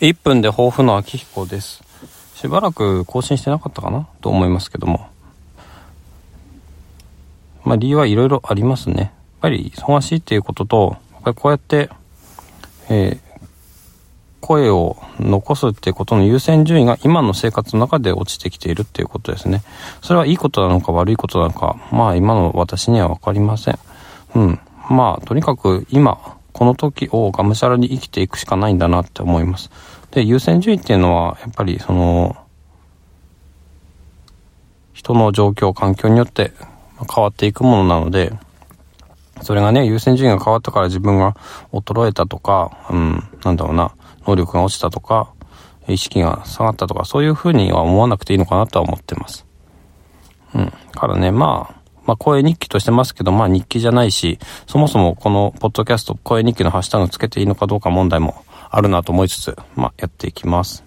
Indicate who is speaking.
Speaker 1: 1分で抱負の秋彦です。しばらく更新してなかったかな？と思いますけども。まあ理由はいろいろありますね。やっぱり忙しいっていうことと、やっぱりこうやって、えー、声を残すっていうことの優先順位が今の生活の中で落ちてきているっていうことですね。それはいいことなのか悪いことなのか、まあ今の私にはわかりません。うん。まあとにかく今、この時をがむしゃらに生きていくしかないんだなって思います。で、優先順位っていうのは、やっぱりその、人の状況、環境によって変わっていくものなので、それがね、優先順位が変わったから自分が衰えたとか、うん、なんだろうな、能力が落ちたとか、意識が下がったとか、そういうふうには思わなくていいのかなとは思ってます。うん。からね、まあ、まあ、声日記としてますけど、まあ、日記じゃないし、そもそもこのポッドキャスト、声日記のハッシュタグつけていいのかどうか問題もあるなと思いつつ、まあ、やっていきます。